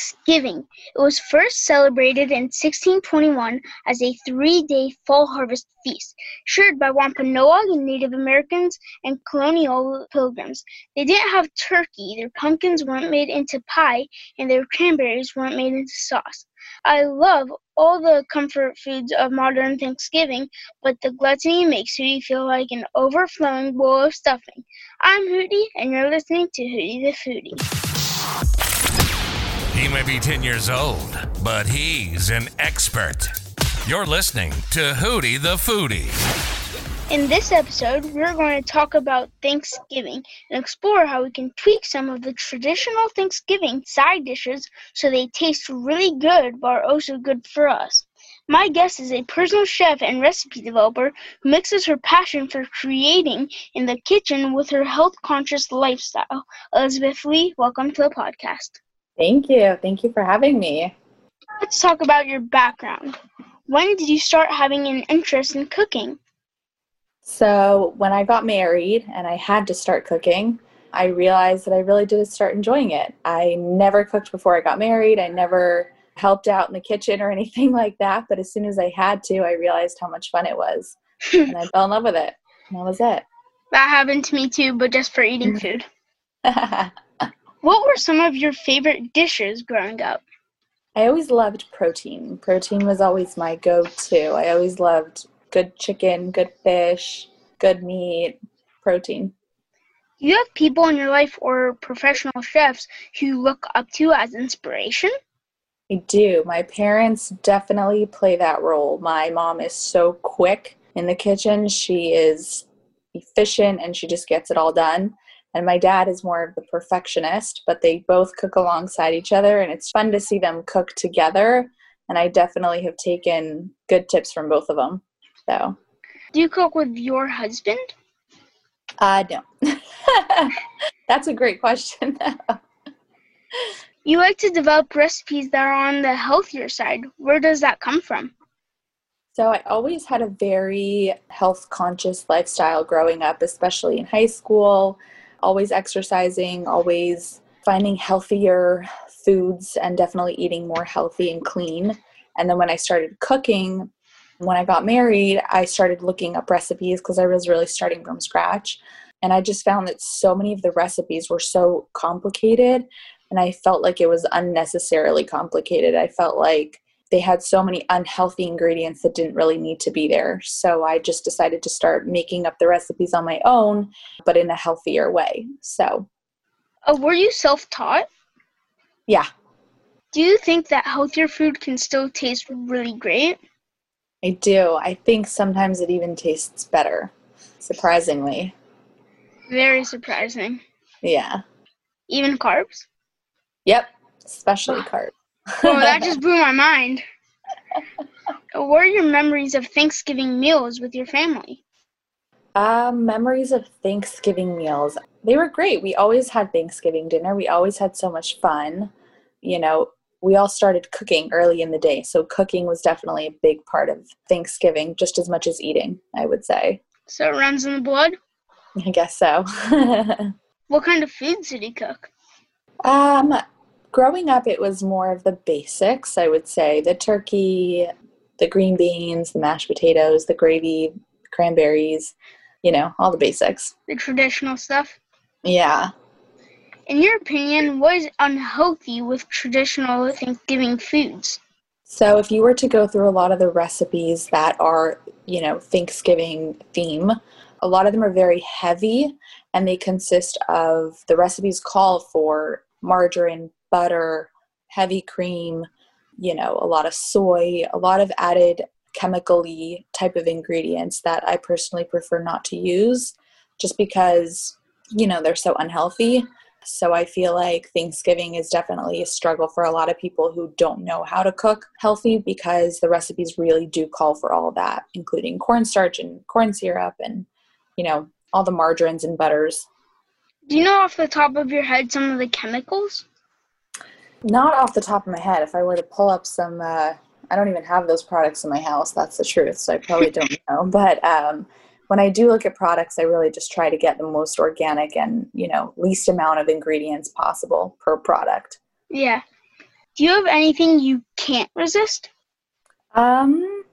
Thanksgiving. It was first celebrated in 1621 as a three day fall harvest feast, shared by Wampanoag and Native Americans and colonial pilgrims. They didn't have turkey, their pumpkins weren't made into pie, and their cranberries weren't made into sauce. I love all the comfort foods of modern Thanksgiving, but the gluttony makes Hootie feel like an overflowing bowl of stuffing. I'm Hootie, and you're listening to Hootie the Foodie. He may be 10 years old, but he's an expert. You're listening to Hootie the Foodie. In this episode, we're going to talk about Thanksgiving and explore how we can tweak some of the traditional Thanksgiving side dishes so they taste really good but are also good for us. My guest is a personal chef and recipe developer who mixes her passion for creating in the kitchen with her health conscious lifestyle. Elizabeth Leigh, welcome to the podcast. Thank you. Thank you for having me. Let's talk about your background. When did you start having an interest in cooking? So, when I got married and I had to start cooking, I realized that I really did start enjoying it. I never cooked before I got married. I never helped out in the kitchen or anything like that. But as soon as I had to, I realized how much fun it was. and I fell in love with it. And that was it. That happened to me too, but just for eating food. What were some of your favorite dishes growing up? I always loved protein. Protein was always my go to. I always loved good chicken, good fish, good meat, protein. You have people in your life or professional chefs who you look up to as inspiration? I do. My parents definitely play that role. My mom is so quick in the kitchen. She is efficient and she just gets it all done and my dad is more of the perfectionist but they both cook alongside each other and it's fun to see them cook together. And i definitely have taken good tips from both of them so. Do you cook with your husband? Uh no. That's a great question you like to develop recipes that are on the healthier side. Where does that come from? So I always had a very health conscious lifestyle growing up, especially in high school always exercising, always finding healthier foods, and definitely eating more healthy and clean. And then when I started cooking, when I got married, I started looking up recipes because I was really starting from scratch. And I just found that so many of the recipes were so complicated, and I felt like it was unnecessarily complicated. I felt like they had so many unhealthy ingredients that didn't really need to be there. So I just decided to start making up the recipes on my own, but in a healthier way. So. Oh, were you self taught? Yeah. Do you think that healthier food can still taste really great? I do. I think sometimes it even tastes better, surprisingly. Very surprising. Yeah. Even carbs? Yep, especially carbs well, that just blew my mind. what are your memories of Thanksgiving meals with your family? Um, memories of Thanksgiving meals. They were great. We always had Thanksgiving dinner. We always had so much fun. You know, we all started cooking early in the day. So cooking was definitely a big part of Thanksgiving, just as much as eating, I would say. So it runs in the blood? I guess so. what kind of foods did he cook? Um, growing up, it was more of the basics, I would say the turkey, the green beans, the mashed potatoes, the gravy, cranberries, you know, all the basics. The traditional stuff? Yeah. In your opinion, what is unhealthy with traditional Thanksgiving foods? So, if you were to go through a lot of the recipes that are, you know, Thanksgiving theme, a lot of them are very heavy and they consist of the recipes call for margarine, butter, heavy cream, you know, a lot of soy, a lot of added chemically type of ingredients that I personally prefer not to use just because, you know, they're so unhealthy. So I feel like Thanksgiving is definitely a struggle for a lot of people who don't know how to cook healthy because the recipes really do call for all that, including cornstarch and corn syrup and, you know, all the margarines and butters. Do you know off the top of your head some of the chemicals? Not off the top of my head. If I were to pull up some, uh, I don't even have those products in my house. That's the truth. So I probably don't know. But um, when I do look at products, I really just try to get the most organic and you know least amount of ingredients possible per product. Yeah. Do you have anything you can't resist? Um,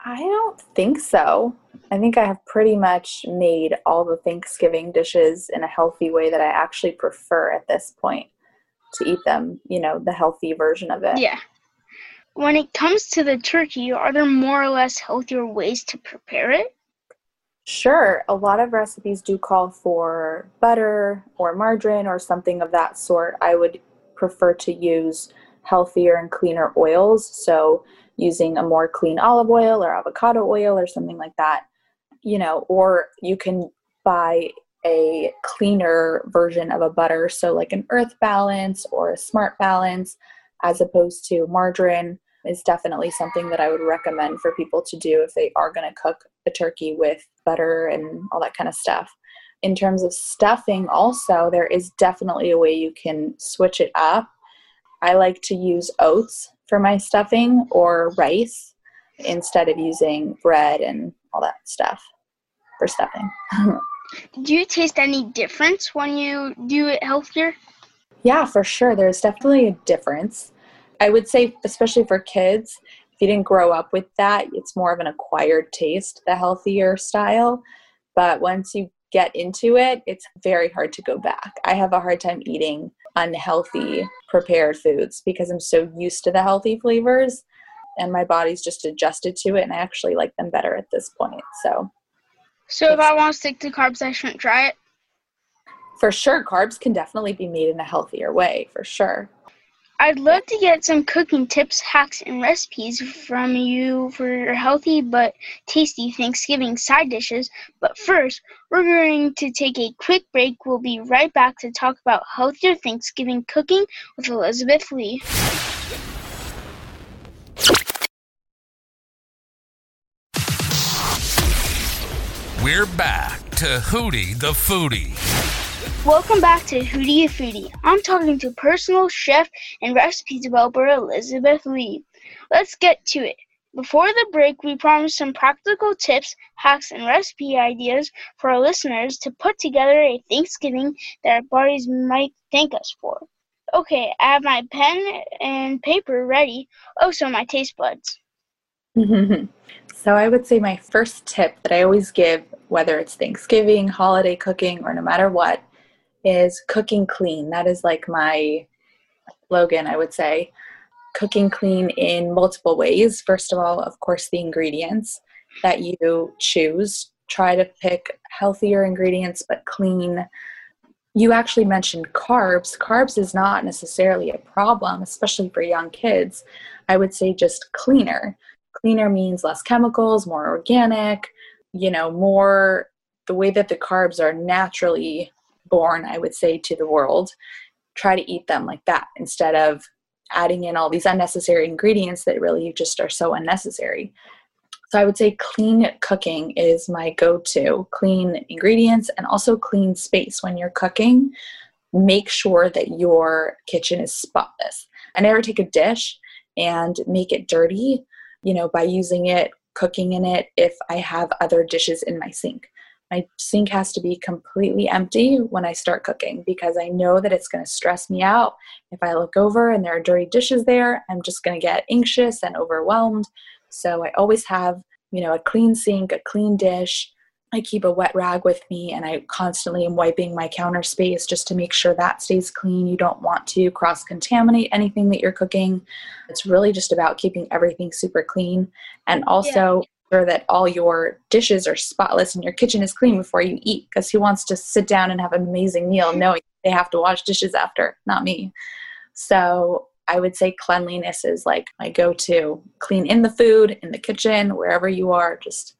I don't think so. I think I have pretty much made all the Thanksgiving dishes in a healthy way that I actually prefer at this point to eat them, you know, the healthy version of it. Yeah. When it comes to the turkey, are there more or less healthier ways to prepare it? Sure. A lot of recipes do call for butter or margarine or something of that sort. I would prefer to use healthier and cleaner oils. So, using a more clean olive oil or avocado oil or something like that, you know, or you can buy a cleaner version of a butter. So, like an earth balance or a smart balance, as opposed to margarine is definitely something that I would recommend for people to do if they are going to cook a turkey with butter and all that kind of stuff. In terms of stuffing, also, there is definitely a way you can switch it up. I like to use oats for my stuffing or rice instead of using bread and all that stuff for stuffing. do you taste any difference when you do it healthier? Yeah, for sure. There's definitely a difference. I would say, especially for kids, if you didn't grow up with that, it's more of an acquired taste, the healthier style. But once you get into it, it's very hard to go back. I have a hard time eating unhealthy prepared foods because I'm so used to the healthy flavors and my body's just adjusted to it and I actually like them better at this point. So So if I want to stick to carbs I shouldn't try it? For sure, carbs can definitely be made in a healthier way, for sure. I'd love to get some cooking tips, hacks, and recipes from you for your healthy but tasty Thanksgiving side dishes. But first, we're going to take a quick break. We'll be right back to talk about healthier Thanksgiving cooking with Elizabeth Leigh. We're back to Hootie the Foodie. Welcome back to Hootie the Foodie. I'm talking to personal chef and recipe developer Elizabeth Leigh. Let's get to it. Before the break, we promised some practical tips, hacks, and recipe ideas for our listeners to put together a Thanksgiving that our bodies might thank us for. Okay, I have my pen and paper ready, oh, also my taste buds. so, I would say my first tip that I always give, whether it's Thanksgiving, holiday cooking, or no matter what, is cooking clean. That is like my slogan, I would say. Cooking clean in multiple ways. First of all, of course, the ingredients that you choose. Try to pick healthier ingredients but clean. You actually mentioned carbs. Carbs is not necessarily a problem, especially for young kids. I would say just cleaner. Cleaner means less chemicals, more organic, you know, more the way that the carbs are naturally born, I would say, to the world, try to eat them like that instead of adding in all these unnecessary ingredients that really just are so unnecessary. So I would say clean cooking is my go to. Clean ingredients and also clean space when you're cooking. Make sure that your kitchen is spotless. I never take a dish and make it dirty, you know, by using it, cooking in it if I have other dishes in my sink my sink has to be completely empty when I start cooking because I know that it's going to stress me out. If I look over and there are dirty dishes there, I'm just going to get anxious and overwhelmed. So I always have, you know, a clean sink, a clean dish. I keep a wet rag with me and I constantly am wiping my counter space just to make sure that stays clean. You don't want to cross contaminate anything that you're cooking. It's really just about keeping everything super clean and also yeah sure that all your dishes are spotless and your kitchen is clean before you eat because who wants to sit down and have an amazing meal knowing they have to wash dishes after not me so i would say cleanliness is like my go-to clean in the food in the kitchen wherever you are just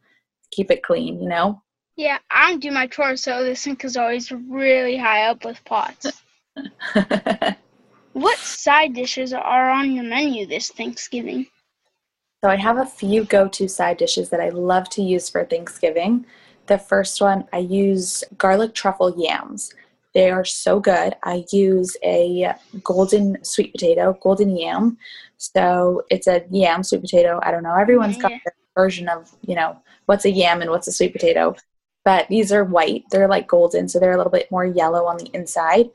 keep it clean you know yeah i don't do my chores so the sink is always really high up with pots what side dishes are on your menu this thanksgiving so I have a few go-to side dishes that I love to use for Thanksgiving. The first one, I use garlic truffle yams. They are so good. I use a golden sweet potato, golden yam. So it's a yam sweet potato. I don't know. Everyone's got their version of, you know, what's a yam and what's a sweet potato. But these are white. They're like golden, so they're a little bit more yellow on the inside.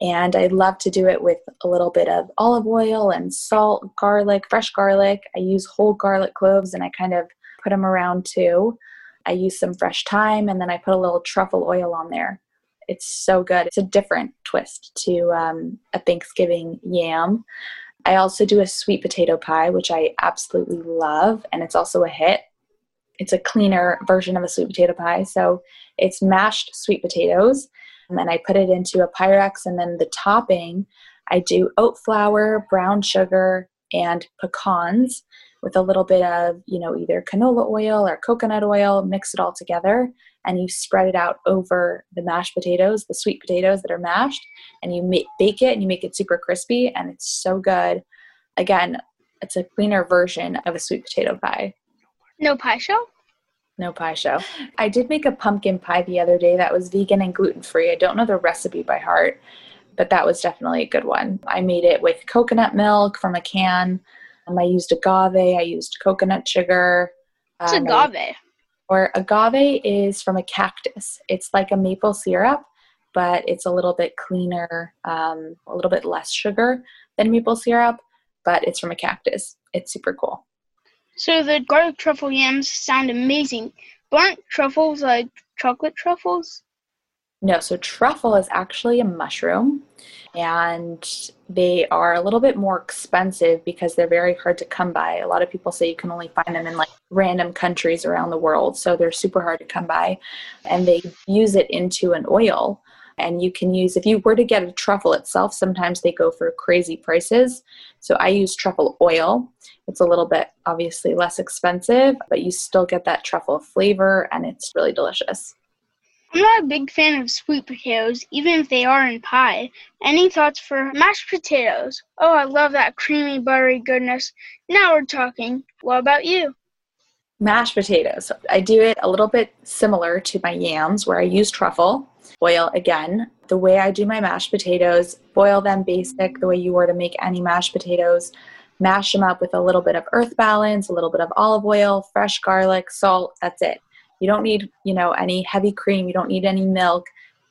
And I love to do it with a little bit of olive oil and salt, garlic, fresh garlic. I use whole garlic cloves and I kind of put them around too. I use some fresh thyme and then I put a little truffle oil on there. It's so good. It's a different twist to um, a Thanksgiving yam. I also do a sweet potato pie, which I absolutely love, and it's also a hit. It's a cleaner version of a sweet potato pie. So it's mashed sweet potatoes, and I put it into a Pyrex, and then the topping, I do oat flour, brown sugar, and pecans with a little bit of, you know, either canola oil or coconut oil, mix it all together, and you spread it out over the mashed potatoes, the sweet potatoes that are mashed, and you make, bake it and you make it super crispy, and it's so good. Again, it's a cleaner version of a sweet potato pie. No pie show? No pie show. I did make a pumpkin pie the other day that was vegan and gluten free. I don't know the recipe by heart, but that was definitely a good one. I made it with coconut milk from a can. Um, I used agave. I used coconut sugar. What's um, agave? Or agave is from a cactus. It's like a maple syrup, but it's a little bit cleaner, um, a little bit less sugar than maple syrup, but it's from a cactus. It's super cool. So the garlic truffle yams sound amazing. But aren't truffles like chocolate truffles? No, so truffle is actually a mushroom and they are a little bit more expensive because they're very hard to come by. A lot of people say you can only find them in like random countries around the world, so they're super hard to come by. And they use it into an oil and you can use if you were to get a truffle itself sometimes they go for crazy prices so i use truffle oil it's a little bit obviously less expensive but you still get that truffle flavor and it's really delicious i'm not a big fan of sweet potatoes even if they are in pie any thoughts for mashed potatoes oh i love that creamy buttery goodness now we're talking what about you mashed potatoes i do it a little bit similar to my yams where i use truffle oil again. The way I do my mashed potatoes, boil them basic, the way you were to make any mashed potatoes. Mash them up with a little bit of earth balance, a little bit of olive oil, fresh garlic, salt. That's it. You don't need, you know, any heavy cream. You don't need any milk.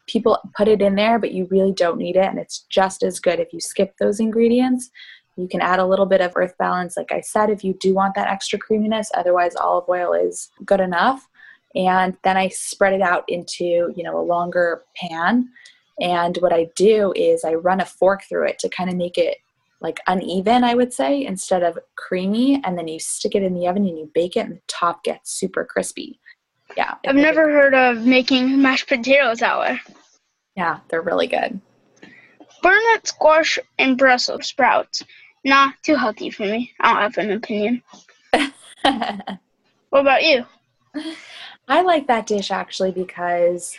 People put it in there, but you really don't need it. And it's just as good if you skip those ingredients. You can add a little bit of earth balance, like I said, if you do want that extra creaminess. Otherwise, olive oil is good enough and then I spread it out into you know a longer pan. And what I do is I run a fork through it to kind of make it like uneven, I would say, instead of creamy. And then you stick it in the oven and you bake it, and the top gets super crispy. Yeah. I've never heard of making mashed potatoes that way. Yeah, they're really good. Butternut squash and Brussels sprouts. Nah, too healthy for me. I don't have an opinion. what about you? I like that dish actually because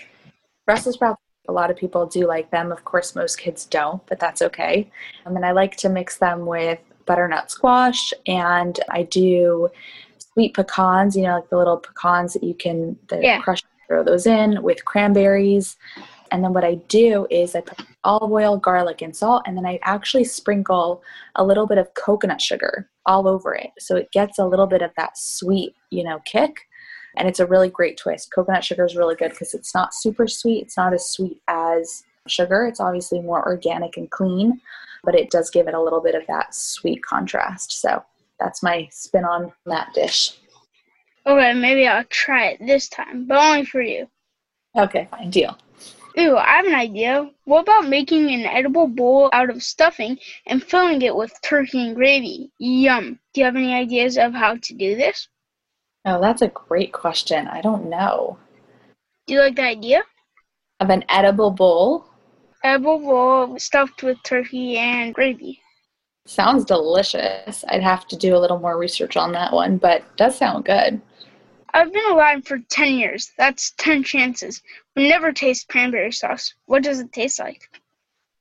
Brussels sprouts, a lot of people do like them. Of course, most kids don't, but that's okay. Um, and then I like to mix them with butternut squash and I do sweet pecans, you know, like the little pecans that you can the yeah. crush throw those in with cranberries. And then what I do is I put olive oil, garlic, and salt, and then I actually sprinkle a little bit of coconut sugar all over it. So it gets a little bit of that sweet, you know, kick and it's a really great twist. Coconut sugar is really good because it's not super sweet. It's not as sweet as sugar. It's obviously more organic and clean, but it does give it a little bit of that sweet contrast. So that's my spin on that dish. Okay, maybe I'll try it this time, but only for you. Okay, fine, deal. Ooh, I have an idea. What about making an edible bowl out of stuffing and filling it with turkey and gravy? Yum. Do you have any ideas of how to do this? Oh, that's a great question. I don't know. Do you like the idea? Of an edible bowl? Edible bowl stuffed with turkey and gravy. Sounds delicious. I'd have to do a little more research on that one, but does sound good. I've been alive for 10 years. That's 10 chances. We never taste cranberry sauce. What does it taste like?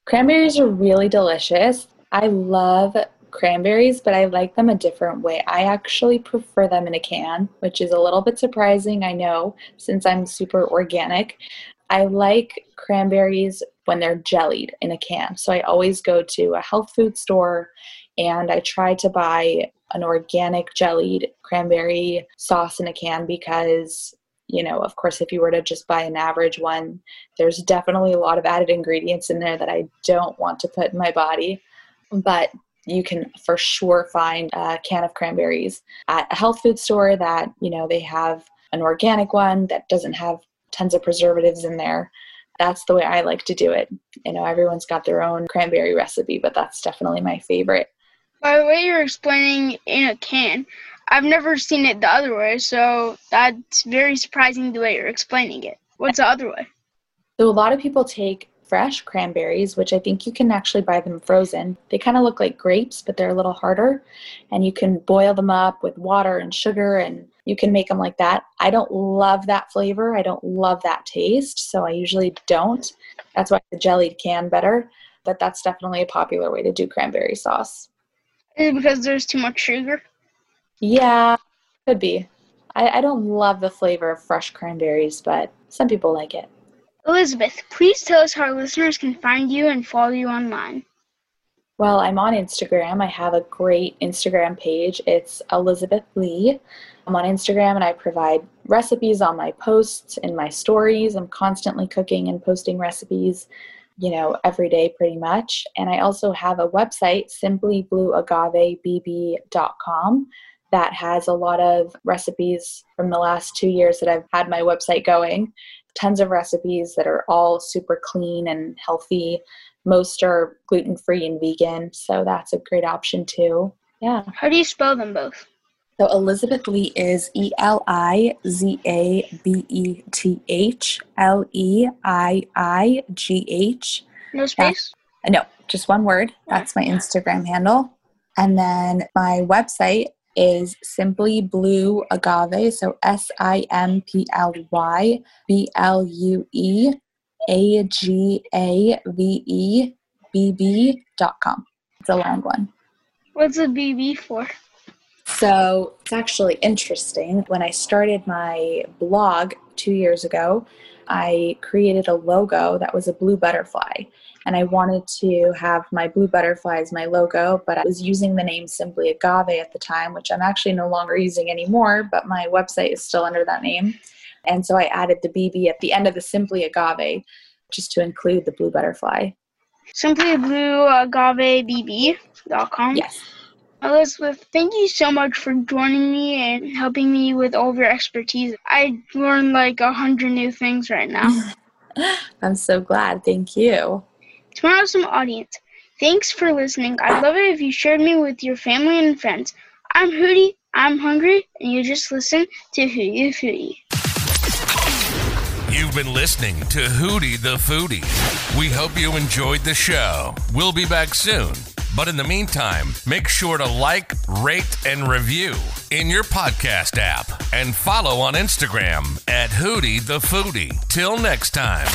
Cranberries are really delicious. I love cranberries, but I like them a different way. I actually prefer them in a can, which is a little bit surprising, I know, since I'm super organic. I like cranberries when they're jellied in a can. So I always go to a health food store and I try to buy an organic jellied cranberry sauce in a can because you know, of course, if you were to just buy an average one, there's definitely a lot of added ingredients in there that I don't want to put in my body. But you can for sure find a can of cranberries at a health food store that, you know, they have an organic one that doesn't have tons of preservatives in there. That's the way I like to do it. You know, everyone's got their own cranberry recipe, but that's definitely my favorite. By the way you're explaining in a can, I've never seen it the other way, so that's very surprising the way you're explaining it. What's the other way? So a lot of people take fresh cranberries, which I think you can actually buy them frozen. They kind of look like grapes, but they're a little harder. And you can boil them up with water and sugar and you can make them like that. I don't love that flavor. I don't love that taste, so I usually don't. That's why the jellied can better, but that's definitely a popular way to do cranberry sauce. Is it because there's too much sugar? Yeah, could be. I, I don't love the flavor of fresh cranberries, but some people like it. Elizabeth, please tell us how our listeners can find you and follow you online. Well, I'm on Instagram. I have a great Instagram page. It's Elizabeth Leigh. I'm on Instagram and I provide recipes on my posts and my stories. I'm constantly cooking and posting recipes, you know, every day pretty much. And I also have a website, simplyblueagavebb.com, that has a lot of recipes from the last two years that I've had my website going. Tons of recipes that are all super clean and healthy. Most are gluten free and vegan, so that's a great option too. Yeah. How do you spell them both? So Elizabeth Leigh is E L I Z A B E T H L E I I G H. No space? No, just one word. That's my Instagram handle. And then my website is simply blue agave. So S I M P L Y B L U E A G A V E B B dot com. It's a long one. What's a BB for? So it's actually interesting. When I started my blog two years ago, I created a logo that was a blue butterfly. And I wanted to have my blue butterfly as my logo, but I was using the name Simply Agave at the time, which I'm actually no longer using anymore, but my website is still under that name. And so I added the BB at the end of the Simply Agave just to include the blue butterfly. Simply Blue Agave BB.com. Yes. Elizabeth, thank you so much for joining me and helping me with all of your expertise. I learned like a hundred new things right now. I'm so glad. Thank you. To my awesome audience, thanks for listening. I'd love it if you shared me with your family and friends. I'm Hootie, I'm hungry, and you just listen to Hootie the Foodie. You've been listening to Hootie the Foodie. We hope you enjoyed the show. We'll be back soon. But in the meantime, make sure to like, rate, and review in your podcast app and follow on Instagram at Hootie the Foodie. Till next time.